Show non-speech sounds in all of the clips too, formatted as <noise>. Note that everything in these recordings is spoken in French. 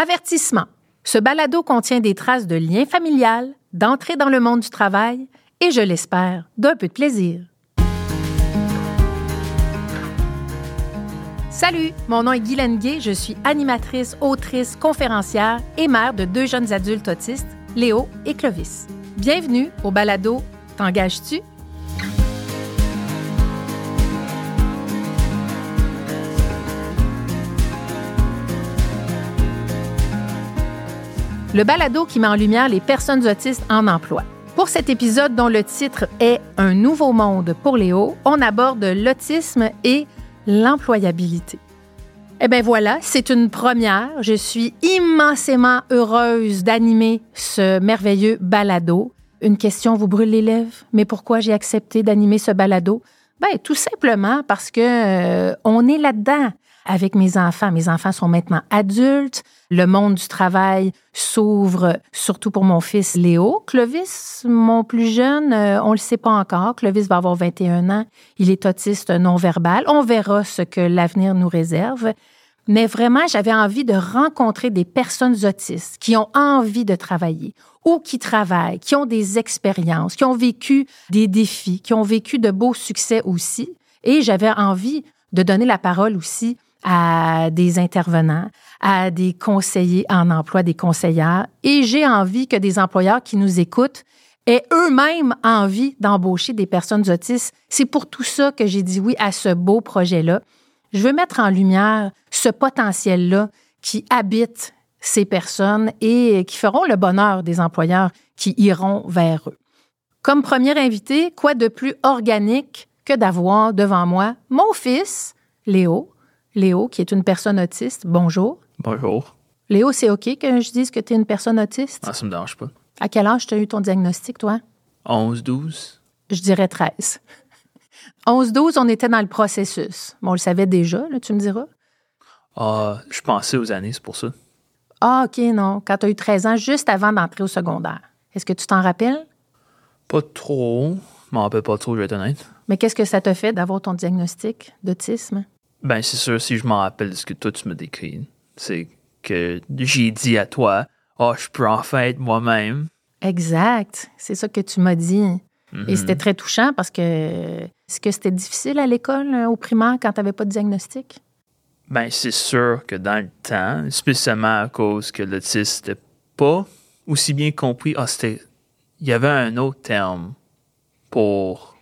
Avertissement. Ce balado contient des traces de liens familial, d'entrée dans le monde du travail et, je l'espère, d'un peu de plaisir. Salut, mon nom est Guylaine Gay, je suis animatrice, autrice, conférencière et mère de deux jeunes adultes autistes, Léo et Clovis. Bienvenue au balado T'engages-tu? Le balado qui met en lumière les personnes autistes en emploi. Pour cet épisode dont le titre est Un nouveau monde pour Léo, on aborde l'autisme et l'employabilité. Eh bien voilà, c'est une première. Je suis immensément heureuse d'animer ce merveilleux balado. Une question vous brûle les lèvres, mais pourquoi j'ai accepté d'animer ce balado? Ben tout simplement parce que euh, on est là-dedans avec mes enfants. Mes enfants sont maintenant adultes. Le monde du travail s'ouvre, surtout pour mon fils Léo. Clovis, mon plus jeune, euh, on ne le sait pas encore. Clovis va avoir 21 ans. Il est autiste non-verbal. On verra ce que l'avenir nous réserve. Mais vraiment, j'avais envie de rencontrer des personnes autistes qui ont envie de travailler ou qui travaillent, qui ont des expériences, qui ont vécu des défis, qui ont vécu de beaux succès aussi. Et j'avais envie de donner la parole aussi à des intervenants, à des conseillers en emploi, des conseillères. Et j'ai envie que des employeurs qui nous écoutent aient eux-mêmes envie d'embaucher des personnes autistes. C'est pour tout ça que j'ai dit oui à ce beau projet-là. Je veux mettre en lumière ce potentiel-là qui habite ces personnes et qui feront le bonheur des employeurs qui iront vers eux. Comme premier invité, quoi de plus organique que d'avoir devant moi mon fils, Léo, Léo, qui est une personne autiste. Bonjour. Bonjour. Léo, c'est OK que je dise que tu es une personne autiste? Ah, ça me dérange pas. À quel âge tu as eu ton diagnostic, toi? 11, 12. Je dirais 13. 11, 12, on était dans le processus. Bon, on le savait déjà, là, tu me diras? Ah, je pensais aux années, c'est pour ça. Ah, OK, non. Quand tu as eu 13 ans, juste avant d'entrer au secondaire. Est-ce que tu t'en rappelles? Pas trop. Je m'en rappelle pas trop, je vais être honnête. Mais qu'est-ce que ça te fait d'avoir ton diagnostic d'autisme? Ben, c'est sûr, si je m'en rappelle de ce que toi, tu me décris, c'est que j'ai dit à toi, oh, je peux enfin être moi-même. Exact. C'est ça que tu m'as dit. Et Mhm. c'était très touchant parce que est-ce que c'était difficile à l'école, euh, au primaire, quand tu n'avais pas de diagnostic? Ben, c'est sûr que dans le temps, spécialement à cause que l'autisme n'était pas aussi bien compris, ah, c'était. Il y avait un autre terme pour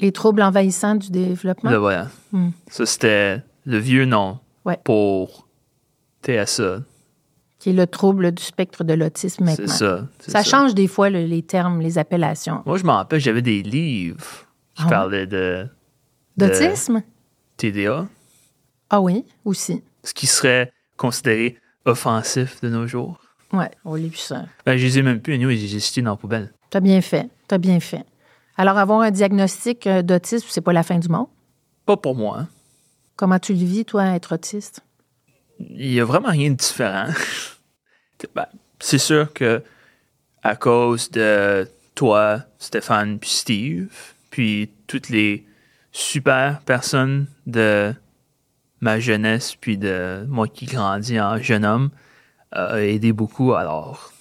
Les troubles envahissants du développement? le voilà. Hmm. Ça, c'était le vieux nom Ouais. pour TSA. Qui est le trouble du spectre de l'autisme C'est maintenant. ça. c'est Ça change des fois le- les termes, les appellations. Moi, je me rappelle, j'avais des livres qui ouais? parlaient de, D'autisme? TDA, Ah oui, aussi. ce qui serait considéré offensif de nos jours. Ouais, on l'a vu ça. Ben, je les ai même plus, anyway, j'ai jeté dans la poubelle. T'as bien fait. T'as bien fait. Alors, avoir un diagnostic euh, d'autisme, c'est pas la fin du monde? Pas pour moi. hein. Comment tu le vis, toi, être autiste? Il y a vraiment rien de différent. <laughs> Ben, c'est sûr que à cause de toi, Stéphane, puis Steve, puis toutes les super personnes de ma jeunesse, puis de moi qui grandis en jeune homme, euh, a aidé beaucoup. Alors,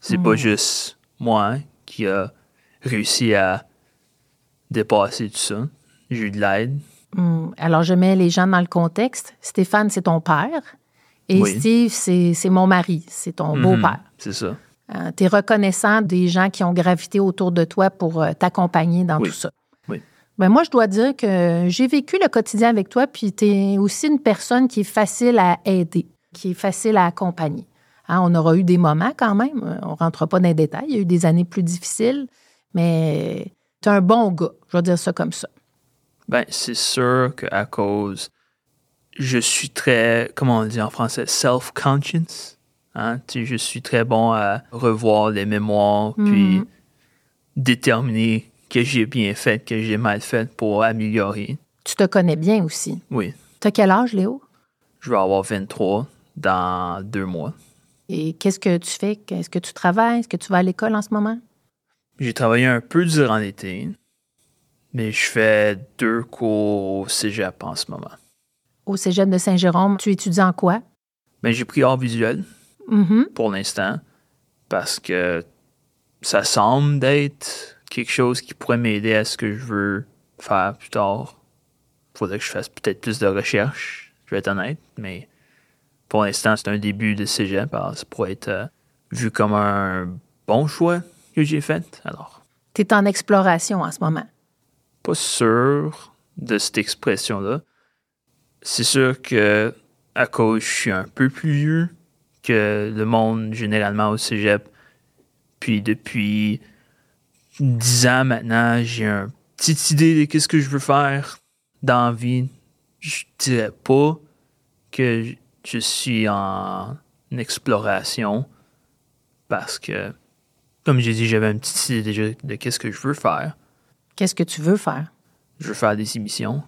c'est pas juste moi qui a réussi à dépasser tout ça. J'ai eu de l'aide. Hmm, Alors, je mets les gens dans le contexte. Stéphane, c'est ton père. Et Oui. Steve, c'est c'est mon mari. C'est ton Mhm, beau-père. C'est ça. tu es reconnaissant des gens qui ont gravité autour de toi pour euh, t'accompagner dans Oui. tout ça. Oui. Ben moi, je dois dire que j'ai vécu le quotidien avec toi, puis tu es aussi une personne qui est facile à aider, qui est facile à accompagner. Hein, on aura eu des moments quand même, euh, on ne rentre pas dans les détails, il y a eu des années plus difficiles, mais tu es un bon gars, je vais dire ça comme ça. Ben, c'est sûr qu'à cause, je suis très, comment on dit en français, self-conscious. Hein? Je suis très bon à revoir les mémoires, puis Mhm. déterminer que j'ai bien fait, que j'ai mal fait pour améliorer. Tu te connais bien aussi. Oui, Tu as quel âge, Léo? je vais avoir 23 dans deux mois. Et qu'est-ce que tu fais? Est-ce que tu travailles? Est-ce que tu vas à l'école en ce moment? J'ai travaillé un peu durant l'été, mais je fais deux cours au cégep en ce moment. Au cégep de Saint-Jérôme, tu étudies en quoi? Ben, j'ai pris art visuel. Mhm. pour l'instant parce que ça semble d'être quelque chose qui pourrait m'aider à ce que je veux faire plus tard. Faudrait que je fasse peut-être plus de recherches, je vais être honnête, mais pour l'instant, c'est un début de cégep, alors ça pourrait être euh, vu comme un bon choix que j'ai fait. Alors, Tu es en exploration en ce moment. pas sûr de cette expression-là. C'est sûr que à cause je suis un peu plus vieux que le monde généralement au cégep, puis depuis dix ans maintenant, j'ai une petite idée de qu'est-ce que je veux faire dans la vie. Je dirais pas que je suis en exploration parce que, comme j'ai dit, j'avais une petite idée déjà de qu'est-ce que je veux faire. Qu'est-ce que tu veux faire? Je veux faire des émissions.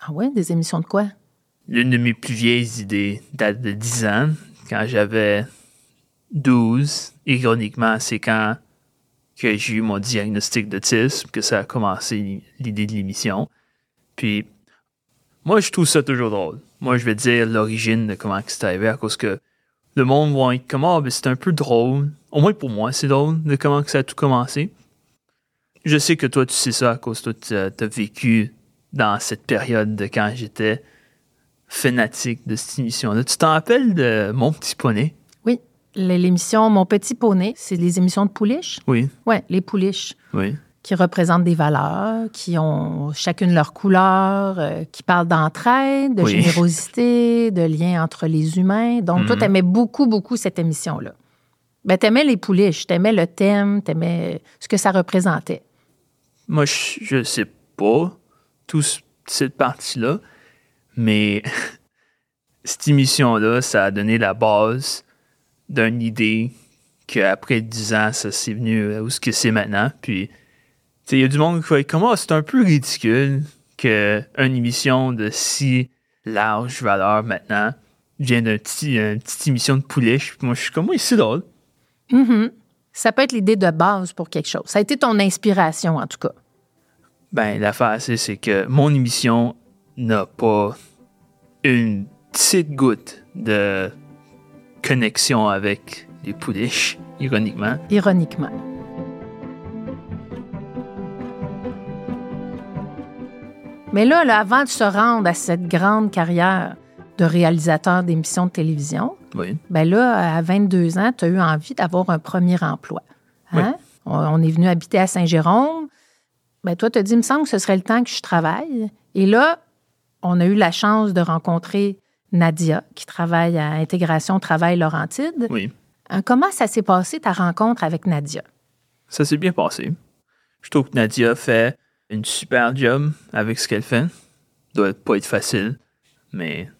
Ah ouais, des émissions de quoi? L'une de mes plus vieilles idées date de 10 ans, quand j'avais 12. Ironiquement, c'est quand que j'ai eu mon diagnostic d'autisme que ça a commencé l'idée de l'émission. Puis, moi, je trouve ça toujours drôle. Moi, je vais dire l'origine de comment c'est arrivé à cause que le monde va être comme, ah, ben, c'est un peu drôle. Au moins pour moi, c'est drôle de comment que ça a tout commencé. Je sais que toi, tu sais ça à cause que tu as vécu dans cette période de quand j'étais fanatique de cette émission-là. Tu t'en rappelles de Mon Petit Poney? Oui, l'émission Mon Petit Poney, c'est des émissions de pouliches? Oui, Oui, les pouliches oui. Qui représentent des valeurs, qui ont chacune leur couleur, euh, qui parlent d'entraide, de Oui. générosité, de lien entre les humains. Donc, toi, Mhm. t'aimais beaucoup, beaucoup cette émission-là. Ben, t'aimais les pouliches, t'aimais le thème, t'aimais ce que ça représentait. Moi, je, je sais pas tout ce- cette partie-là, mais <laughs> cette émission-là, ça a donné la base d'une idée qu'après 10 ans, ça s'est venu à où ce que c'est maintenant. Puis, il y a du monde qui va être comme, Ah, c'est un peu ridicule qu'une émission de si large valeur maintenant vient d'une petit, petite émission de pouliche. Puis moi, je suis comme, oui, c'est drôle. Mhm. Ça peut être l'idée de base pour quelque chose. Ça a été ton inspiration, en tout cas. Ben, l'affaire, c'est, c'est que mon émission n'a pas une petite goutte de connexion avec les pouliches, ironiquement. Ironiquement. Mais là, là, avant de se rendre à cette grande carrière de réalisateur d'émissions de télévision, Oui. ben là, à 22 ans, tu as eu envie d'avoir un premier emploi. Hein? On, on est venu habiter à Saint-Jérôme. Ben toi, tu as dit, il me semble que ce serait le temps que je travaille. Et là, on a eu la chance de rencontrer Nadia, qui travaille à Intégration Travail Laurentide. Oui. Euh, Comment ça s'est passé, ta rencontre avec Nadia? Ça s'est bien passé. Je trouve que Nadia fait une super job avec ce qu'elle fait. Doit pas être facile, mais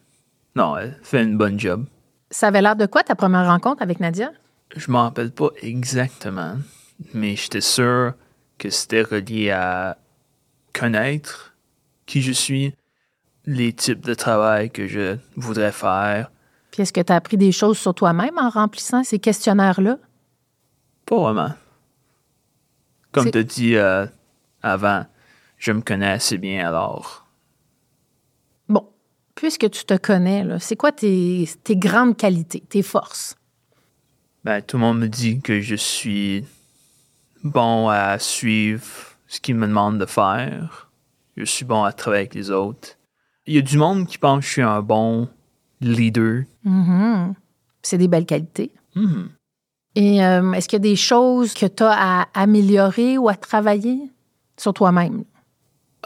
non, elle fait une bonne job. Ça avait l'air de quoi, ta première rencontre avec Nadia? Je m'en rappelle pas exactement, mais j'étais sûr que c'était relié à connaître qui je suis, les types de travail que je voudrais faire. Puis est-ce que tu as appris des choses sur toi-même en remplissant ces questionnaires-là? Pas vraiment. Comme tu dit euh, avant, je me connais assez bien alors. Bon, puisque tu te connais, c'est quoi tes, tes grandes qualités, tes forces? Ben, tout le monde me dit que je suis bon à suivre ce qu'ils me demandent de faire. Je suis bon à travailler avec les autres. Il y a du monde qui pense que je suis un bon leader. Mhm. C'est des belles qualités. Mhm. Et euh, est-ce qu'il y a des choses que tu as à améliorer ou à travailler sur toi-même?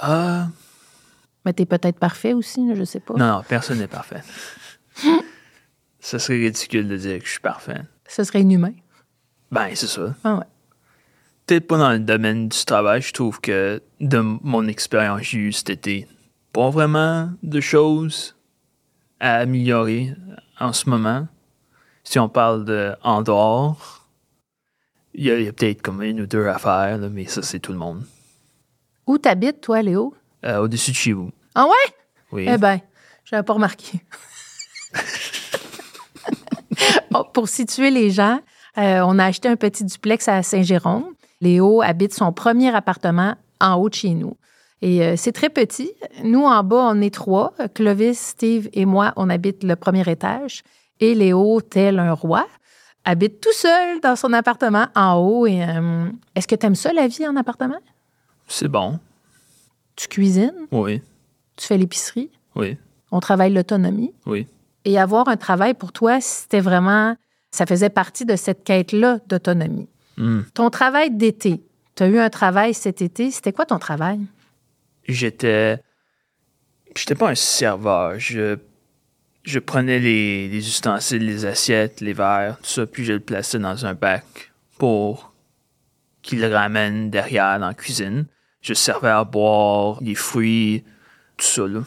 Ah, Mais tu es peut-être parfait aussi, je sais pas. non, non, personne n'est parfait. <laughs> Ça serait ridicule de dire que je suis parfait. Ce serait inhumain. Ben, c'est ça. Ah ouais. Peut-être pas dans le domaine du travail. Je trouve que de mon expérience j'ai eue cet été, pas vraiment de choses à améliorer en ce moment. Si on parle de en dehors, il y a, peut-être comme une ou deux affaires, là, mais ça, c'est tout le monde. Où t'habites, toi, Léo? Euh, Au-dessus de chez vous. Ah ouais? Oui. Eh bien, je n'avais pas remarqué. <laughs> Bon, pour situer les gens, euh, on a acheté un petit duplex à Saint-Jérôme. Léo habite son premier appartement en haut de chez nous. Et euh, c'est très petit. Nous, en bas, on est trois. Clovis, Steve et moi, on habite le premier étage. Et Léo, tel un roi, habite tout seul dans son appartement en haut. Et euh, est-ce que tu aimes ça, la vie en appartement? C'est bon. Tu cuisines? Oui. Tu fais l'épicerie? Oui. On travaille l'autonomie? Oui. Et avoir un travail pour toi, c'était vraiment, ça faisait partie de cette quête-là d'autonomie. Hmm. Ton travail d'été, tu as eu un travail cet été, c'était quoi ton travail? J'étais. J'étais pas un serveur. Je, je prenais les, les ustensiles, les assiettes, les verres, tout ça, puis je le plaçais dans un bac pour qu'il le ramène derrière dans la cuisine. Je servais à boire, les fruits, tout ça, là.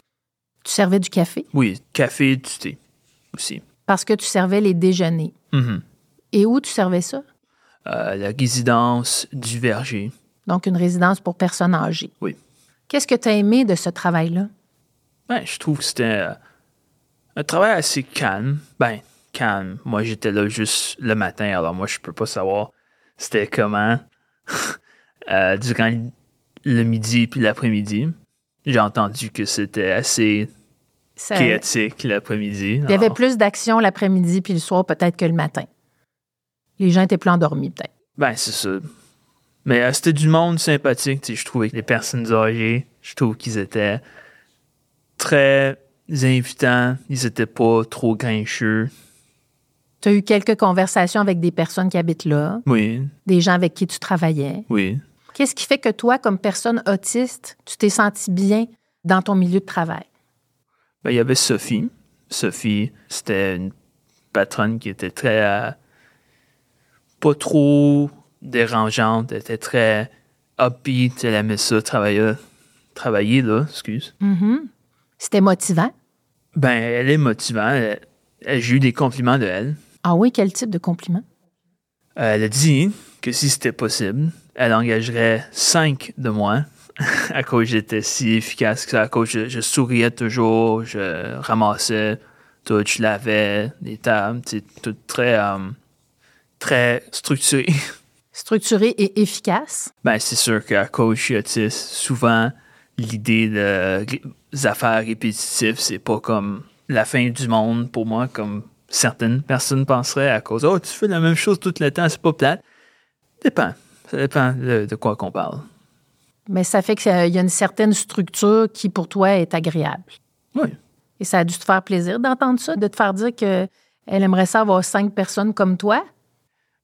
Tu servais du café? Oui, café, du thé aussi. parce que tu servais les déjeuners. Mhm. Et où tu servais ça? Euh, la résidence du verger. Donc, une résidence pour personnes âgées. Oui. Qu'est-ce que tu as aimé de ce travail-là? Ben, je trouve que c'était euh, un travail assez calme. Ben, calme. Moi, j'étais là juste le matin, alors moi, je peux pas savoir c'était comment <laughs> euh, durant le midi puis l'après-midi. J'ai entendu que c'était assez Ça- chaotique l'après-midi. il y avait plus d'action l'après-midi puis le soir peut-être que le matin. Les gens étaient plus endormis peut-être. Ben, c'est ça. Mais euh, c'était du monde sympathique, je trouvais que les personnes âgées, je trouve qu'ils étaient très invitants, ils étaient pas trop grincheux. Tu as eu quelques conversations avec des personnes qui habitent là, Oui, des gens avec qui tu travaillais. oui. Qu'est-ce qui fait que toi, comme personne autiste, tu t'es senti bien dans ton milieu de travail? Ben, il y avait Sophie. Sophie, c'était une patronne qui était très. euh, pas trop dérangeante. Elle était très upbeat. Elle aimait ça, travailler, travailler là, excuse. Mhm. C'était motivant? Ben, elle est motivante. J'ai eu des compliments de elle. Ah oui, quel type de compliment? Euh, elle a dit que si c'était possible, elle engagerait cinq de moi <laughs> à cause j'étais si efficace que ça, à cause que je, je souriais toujours, je ramassais tout, je lavais les tables, c'est tout très, euh, très structuré. <laughs> Structuré et efficace? ben, c'est sûr qu'à cause je suis autiste, souvent, l'idée de des affaires répétitives, c'est pas comme la fin du monde pour moi, comme certaines personnes penseraient à cause, oh, tu fais la même chose tout le temps, c'est pas plate. Dépend. Ça dépend de, de quoi qu'on parle. Mais ça fait qu'il y a une certaine structure qui, pour toi, est agréable. Oui. Et ça a dû te faire plaisir d'entendre ça, de te faire dire que elle aimerait ça avoir cinq personnes comme toi?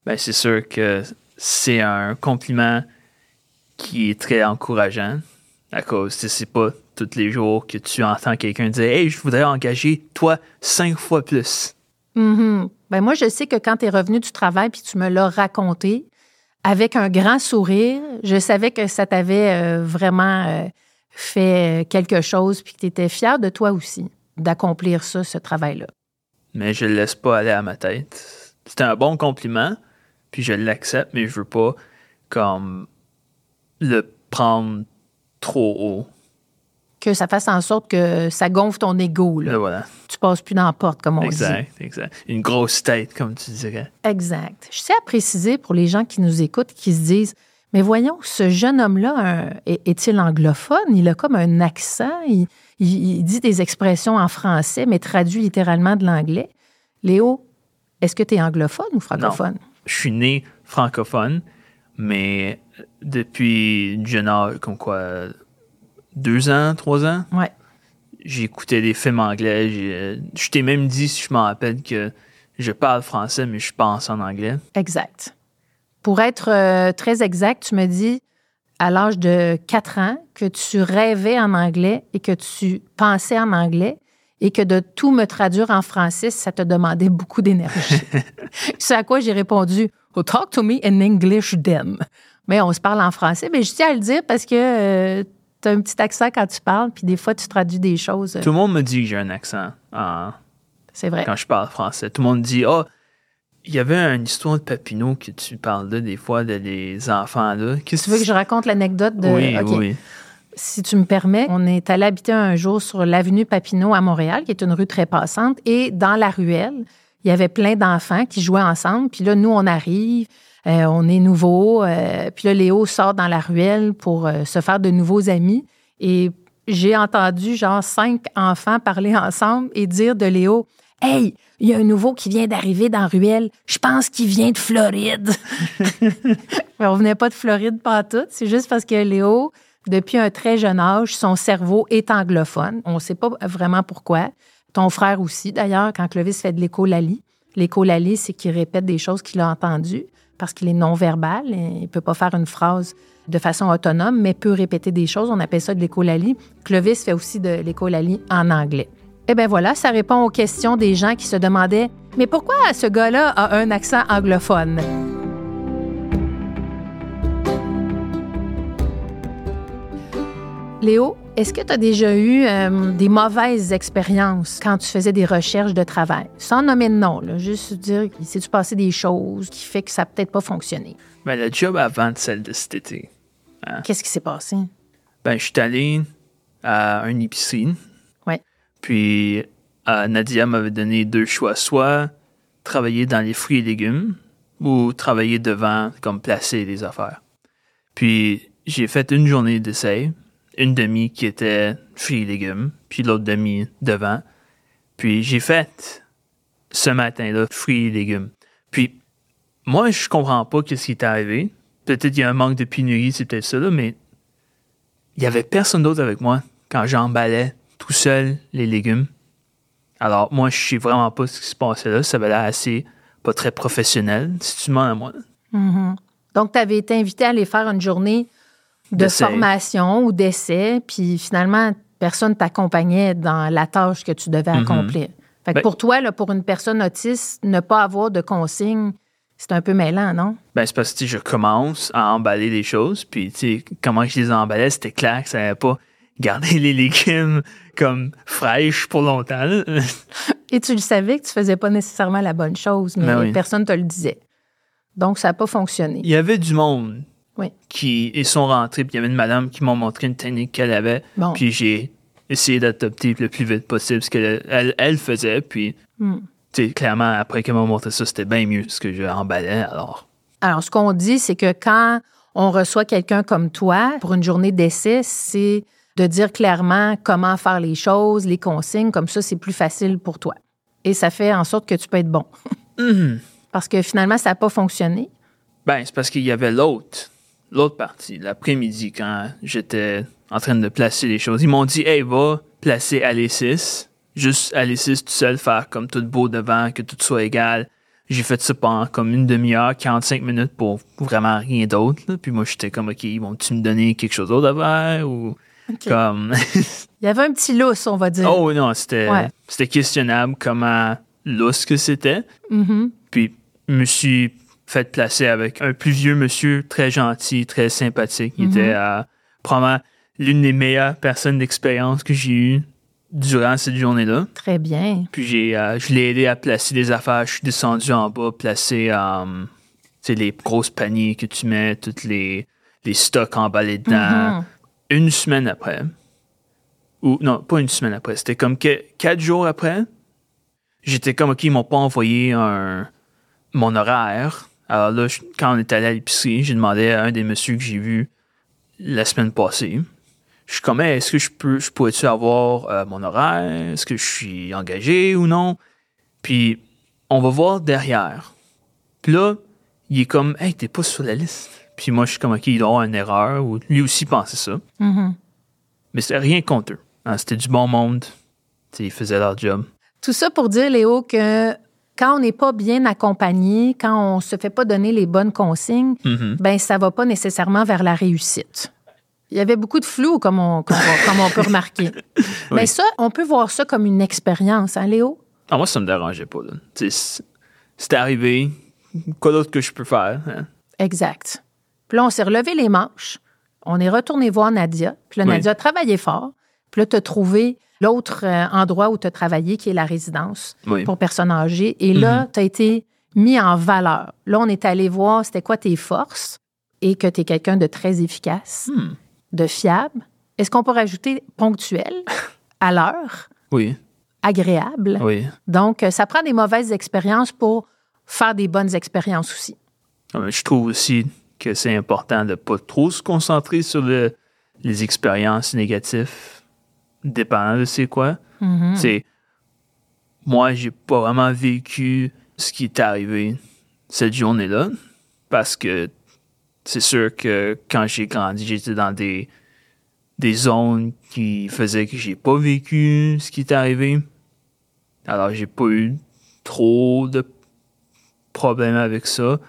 Ben, c'est sûr que c'est un compliment qui est très encourageant à cause, sais, c'est pas tous les jours que tu entends quelqu'un dire Hey, je voudrais engager toi cinq fois plus. Mhm. Ben moi, je sais que quand tu es revenu du travail puis tu me l'as raconté, avec un grand sourire, je savais que ça t'avait euh, vraiment euh, fait quelque chose puis que tu étais fier de toi aussi d'accomplir ça, ce travail-là. Mais je le laisse pas aller à ma tête. C'était un bon compliment, puis je l'accepte, mais je veux pas comme le prendre trop haut. Que ça fasse en sorte que ça gonfle ton ego. Là. Là, voilà. Tu passes plus dans la porte, comme on dit. Exact, exact. Une grosse tête, comme tu dirais. Exact. Je sais à préciser pour les gens qui nous écoutent, qui se disent, mais voyons, ce jeune homme-là, est-il anglophone? Il a comme un accent, il, il- il dit des expressions en français, mais traduit littéralement de l'anglais. Léo, est-ce que tu es anglophone ou francophone? Je suis né francophone, mais depuis une jeune âge, comme quoi, deux ans, trois ans, Ouais. j'ai écouté des films anglais. j'ai- Je t'ai même dit, si je m'en rappelle, que je parle français, mais je pense en anglais. Exact. Pour être euh, très exact, tu me dis à l'âge de 4 ans que tu rêvais en anglais et que tu pensais en anglais et que de tout me traduire en français, ça te demandait beaucoup d'énergie. <laughs> <laughs> C'est à quoi j'ai répondu oh, Talk to me in English then. Mais on se parle en français. Mais je tiens à le dire parce que tu as un petit accent quand tu parles, puis des fois, tu traduis des choses. euh, Tout le monde me dit que j'ai un accent C'est vrai. quand je parle français. Tout le monde dit Ah, il y avait une histoire de Papineau que tu parles là, des fois, de les enfants là. Tu veux que je raconte l'anecdote de. Oui, oui. Si tu me permets, on est allé habiter un jour sur l'avenue Papineau à Montréal, qui est une rue très passante, et dans la ruelle, il y avait plein d'enfants qui jouaient ensemble. Puis là, nous, on arrive, euh, on est nouveaux. euh, puis là, Léo sort dans la ruelle pour euh, se faire de nouveaux amis. Et j'ai entendu genre cinq enfants parler ensemble et dire de Léo Hey, il y a un nouveau qui vient d'arriver dans Ruelle. Je pense qu'il vient de Floride. <laughs> on venait pas de Floride pas tout. C'est juste parce que Léo, depuis un très jeune âge, son cerveau est anglophone. On ne sait pas vraiment pourquoi. Ton frère aussi, d'ailleurs, quand Clovis fait de l'écolalie. L'écolalie, c'est qu'il répète des choses qu'il a entendues parce qu'il est non-verbal. Il ne peut pas faire une phrase de façon autonome, mais peut répéter des choses. On appelle ça de l'écolalie. Clovis fait aussi de l'écolalie en anglais. Eh bien voilà, ça répond aux questions des gens qui se demandaient Mais pourquoi ce gars-là a un accent anglophone? Léo, est-ce que tu as déjà eu euh, des mauvaises expériences quand tu faisais des recherches de travail? Sans nommer de nom, juste dire qu'il s'est-tu passé des choses qui fait que ça n'a peut-être pas fonctionné? Ben, le job avant celle de cet été. Hein? Qu'est-ce qui s'est passé? Ben, je suis allé à un épicerie. Oui. Puis euh, Nadia m'avait donné deux choix. Soit travailler dans les fruits et légumes ou travailler devant, comme placer les affaires. Puis j'ai fait une journée d'essai une demi qui était fruits et légumes, puis l'autre demi devant. Puis j'ai fait ce matin-là fruits et légumes. Puis moi, je comprends pas ce qui est arrivé. Peut-être qu'il y a un manque de pénurie, c'est peut-être ça, mais il y avait personne d'autre avec moi quand j'emballais tout seul les légumes. Alors, moi, je sais vraiment pas ce qui se passait là. Ça avait l'air assez pas très professionnel, si tu demandes à moi. Mm-hmm. Donc, tu avais été invité à aller faire une journée de formation ou d'essai, puis finalement, personne t'accompagnait dans la tâche que tu devais mm-hmm. accomplir. Fait que ben pour toi, là, pour une personne autiste, ne pas avoir de consignes, c'est un peu mêlant, non? Ben, c'est parce que je commence à emballer des choses, puis comment je les emballais, c'était clair que ça n'allait pas garder <laughs> les légumes comme fraîches pour longtemps. Et tu le savais que tu faisais pas nécessairement la bonne chose, mais ben personne te le disait. Donc, ça n'a pas fonctionné. Il y avait du monde oui. qui ils sont rentrés, puis il y avait une madame qui m'a montré une technique qu'elle avait, puis j'ai essayé d'adopter le plus vite possible ce qu'elle elle, faisait, puis hmm. clairement, après qu'elle m'a montré ça, c'était bien mieux ce que je emballais, alors... Alors, ce qu'on dit, c'est que quand on reçoit quelqu'un comme toi pour une journée d'essai, c'est de dire clairement comment faire les choses, les consignes, comme ça, c'est plus facile pour toi. Et ça fait en sorte que tu peux être bon. Mm-hmm. Parce que finalement, ça n'a pas fonctionné. Ben, c'est parce qu'il y avait l'autre l'autre partie, l'après-midi, quand j'étais en train de placer les choses. Ils m'ont dit, hey, va placer Alexis. Juste Alexis tout seul, faire comme tout beau devant, que tout soit égal. J'ai fait ça pendant comme une demi-heure, 45 minutes pour vraiment rien d'autre. Puis moi, j'étais comme, OK, vont-tu me donner quelque chose d'autre à faire ou comme. <laughs> Il y avait un petit lousse, on va dire. Oh non, c'était c'était questionnable comment lousse que c'était. Mm-hmm. Puis, je me suis fait placer avec un plus vieux monsieur très gentil, très sympathique. Il était euh, probablement l'une des meilleures personnes d'expérience que j'ai eues durant cette journée-là. Très bien. Puis j'ai, euh, je l'ai aidé à placer des affaires. Je suis descendu en bas, placer euh, les grosses paniers que tu mets, tous les, les stocks emballés dedans. Mhm. Une semaine après, ou non, pas une semaine après, c'était comme quatre jours après, j'étais comme, OK, ils m'ont pas envoyé un, mon horaire alors là, quand on est allé à l'épicerie, j'ai demandé à un des messieurs que j'ai vu la semaine passée. Je suis comme, est-ce que je peux, je pourrais-tu avoir euh, mon horaire? Est-ce que je suis engagé ou non? Puis, on va voir derrière. Puis là, il est comme, hey, t'es pas sur la liste. Puis moi, je suis comme, OK, il doit avoir une erreur, ou lui aussi pensait ça. Mm-hmm. Mais c'était rien contre eux. Hein, c'était du bon monde. ils faisaient leur job. Tout ça pour dire, Léo, que quand on n'est pas bien accompagné, quand on se fait pas donner les bonnes consignes, mm-hmm. ben ça va pas nécessairement vers la réussite. Il y avait beaucoup de flou, comme on, comme on, peut remarquer. <laughs> Mais ça, on peut voir ça comme une expérience, hein, Léo? Ah, moi, ça me dérangeait pas. C'est arrivé. Quoi d'autre que je peux faire? Hein? Exact. Puis là, on s'est relevé les manches. On est retourné voir Nadia. Puis là, Nadia a travaillé fort. Puis là, tu as trouvé l'autre euh, endroit où tu as travaillé, qui est la résidence pour personnes âgées. Et là, mm-hmm. tu as été mis en valeur. Là, on est allé voir c'était quoi tes forces et que tu es quelqu'un de très efficace, hmm. de fiable. Est-ce qu'on peut rajouter ponctuel, à l'heure? Oui. Agréable. Oui. Donc, euh, ça prend des mauvaises expériences pour faire des bonnes expériences aussi. Ah, je trouve aussi que c'est important de ne pas trop se concentrer sur les expériences négatives dépendant de c'est quoi. Mm-hmm. C'est moi, j'ai pas vraiment vécu ce qui est arrivé cette journée-là parce que c'est sûr que quand j'ai grandi, j'étais dans des, des zones qui faisaient que j'ai pas vécu ce qui est arrivé. Alors, j'ai pas eu trop de problèmes avec ça.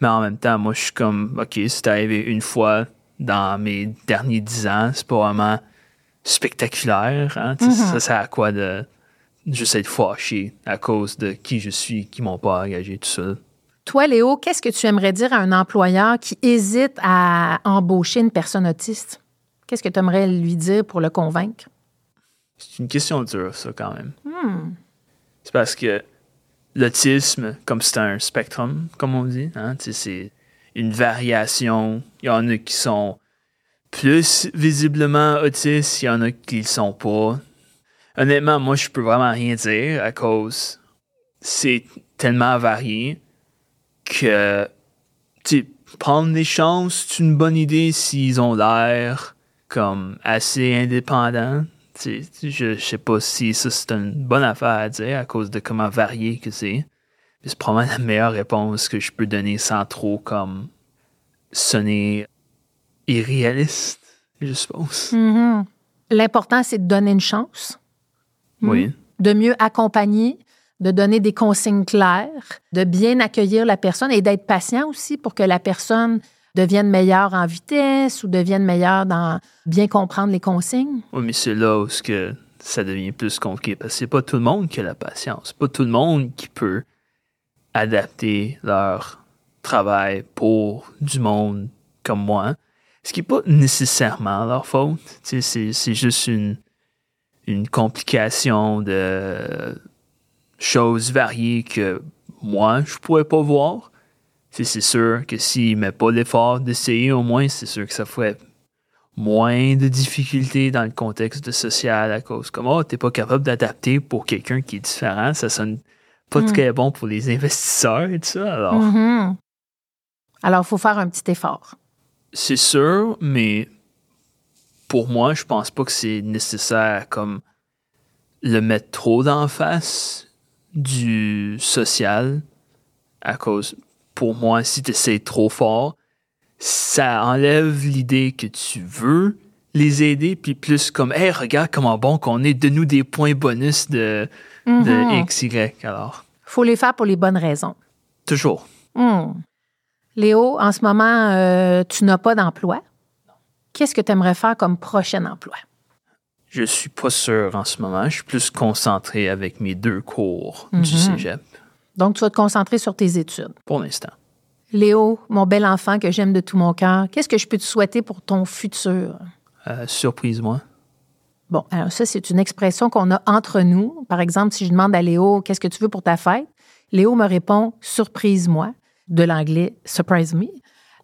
Mais en même temps, moi, je suis comme, OK, c'est arrivé une fois dans mes derniers dix ans. C'est pas vraiment spectaculaire. Hein? Mhm. Ça sert à quoi de juste être fâché à cause de qui je suis, qui m'ont pas engagé, tout ça. Toi, Léo, qu'est-ce que tu aimerais dire à un employeur qui hésite à embaucher une personne autiste? Qu'est-ce que tu aimerais lui dire pour le convaincre? C'est une question dure, ça, quand même. Hmm. C'est parce que l'autisme, comme c'est un spectrum, comme on dit, hein, c'est une variation. Il y en a qui sont plus visiblement autistes, il y en a qui le sont pas. Honnêtement, moi, je peux vraiment rien dire à cause c'est tellement varié que prendre des chances, c'est une bonne idée s'ils ont l'air comme assez indépendants. Tu sais, je, sais pas si ça c'est une bonne affaire à dire à cause de comment varié que c'est. C'est probablement la meilleure réponse que je peux donner sans trop comme sonner irréaliste, je suppose. Mhm. L'important, c'est de donner une chance, Mhm. Oui. de mieux accompagner, de donner des consignes claires, de bien accueillir la personne et d'être patient aussi pour que la personne devienne meilleure en vitesse ou devienne meilleure dans bien comprendre les consignes. Oui, mais c'est là où que ça devient plus compliqué parce que c'est pas tout le monde qui a la patience. Pas tout le monde qui peut adapter leur travail pour du monde comme moi. Ce qui n'est pas nécessairement leur faute. C'est c'est juste une, une complication de choses variées que moi, je pourrais pas voir. C'est sûr que s'ils ne mettent pas l'effort d'essayer, au moins, c'est sûr que ça ferait moins de difficultés dans le contexte de social à cause comme oh t'es pas capable d'adapter pour quelqu'un qui est différent ça sonne pas Mm. très bon pour les <laughs> investisseurs et tout ça alors Mhm. Alors, il faut faire un petit effort. C'est sûr mais pour moi je pense pas que c'est nécessaire comme le mettre trop d'en face du social à cause pour moi si tu essaies trop fort ça enlève l'idée que tu veux les aider, puis plus comme, hey, regarde comment bon qu'on est, de nous des points bonus de, de Mhm. X, Y. Alors, faut les faire pour les bonnes raisons. toujours. Hmm. Léo, en ce moment, euh, tu n'as pas d'emploi. Qu'est-ce que tu aimerais faire comme prochain emploi? Je suis pas sûr en ce moment. Je suis plus concentré avec mes deux cours Mhm. du cégep Donc, tu vas te concentrer sur tes études. pour l'instant. Léo, mon bel enfant que j'aime de tout mon cœur, qu'est-ce que je peux te souhaiter pour ton futur? Euh, Surprise-moi. Bon, alors ça, c'est une expression qu'on a entre nous. Par exemple, si je demande à Léo, qu'est-ce que tu veux pour ta fête? Léo me répond, surprise-moi, de l'anglais, surprise me.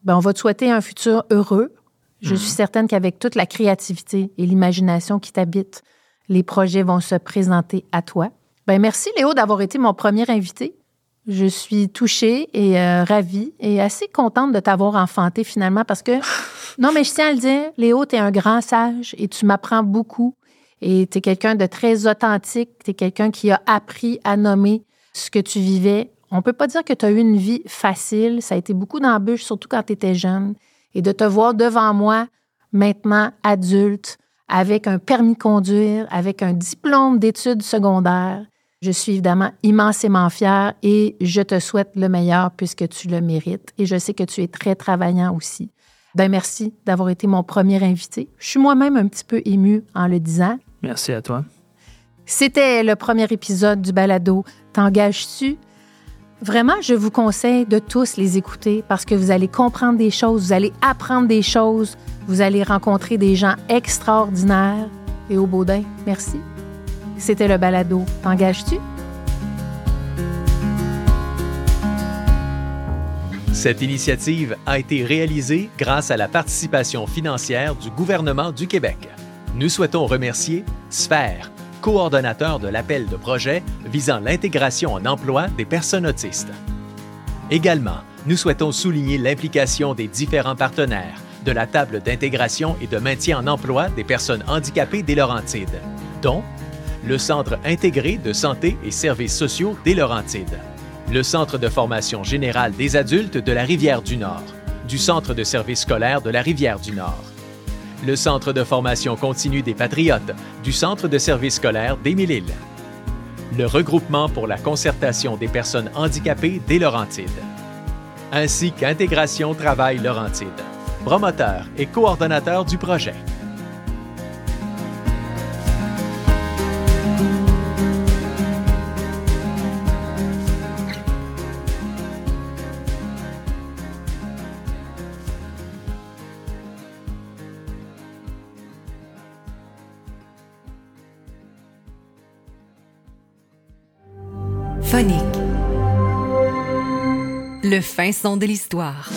Ben, on va te souhaiter un futur heureux. Je suis certaine qu'avec toute la créativité et l'imagination qui t'habitent, les projets vont se présenter à toi. Ben, merci, Léo, d'avoir été mon premier invité. Je suis touchée et euh, ravie et assez contente de t'avoir enfanté finalement parce que, <laughs> non, mais je tiens à le dire, Léo, tu es un grand sage et tu m'apprends beaucoup. Et tu es quelqu'un de très authentique, tu es quelqu'un qui a appris à nommer ce que tu vivais. On peut pas dire que tu as eu une vie facile, ça a été beaucoup d'embûches, surtout quand tu étais jeune. Et de te voir devant moi, maintenant adulte, avec un permis de conduire, avec un diplôme d'études secondaires, je suis évidemment immensément fière et je te souhaite le meilleur puisque tu le mérites. Et je sais que tu es très travaillant aussi. Ben merci d'avoir été mon premier invité. Je suis moi-même un petit peu émue en le disant. Merci à toi. C'était le premier épisode du balado T'engages-tu? Vraiment, je vous conseille de tous les écouter parce que vous allez comprendre des choses, vous allez apprendre des choses, vous allez rencontrer des gens extraordinaires. Et au Baudin, merci. C'était le balado T'engages-tu? Cette initiative a été réalisée grâce à la participation financière du gouvernement du Québec. Nous souhaitons remercier Sphère, coordonnateur de l'appel de projet visant l'intégration en emploi des personnes autistes. Également, nous souhaitons souligner l'implication des différents partenaires de la table d'intégration et de maintien en emploi des personnes handicapées des Laurentides, dont le Centre intégré de santé et services sociaux des Laurentides, le Centre de formation générale des adultes de la Rivière-du-Nord, du Centre de services scolaires de la Rivière-du-Nord, le Centre de formation continue des Patriotes, du Centre de services scolaires d'Émile-Île, le Regroupement pour la concertation des personnes handicapées des Laurentides, ainsi qu'Intégration Travail Laurentide, promoteur et coordonnateur du projet. Le fin son de l'histoire.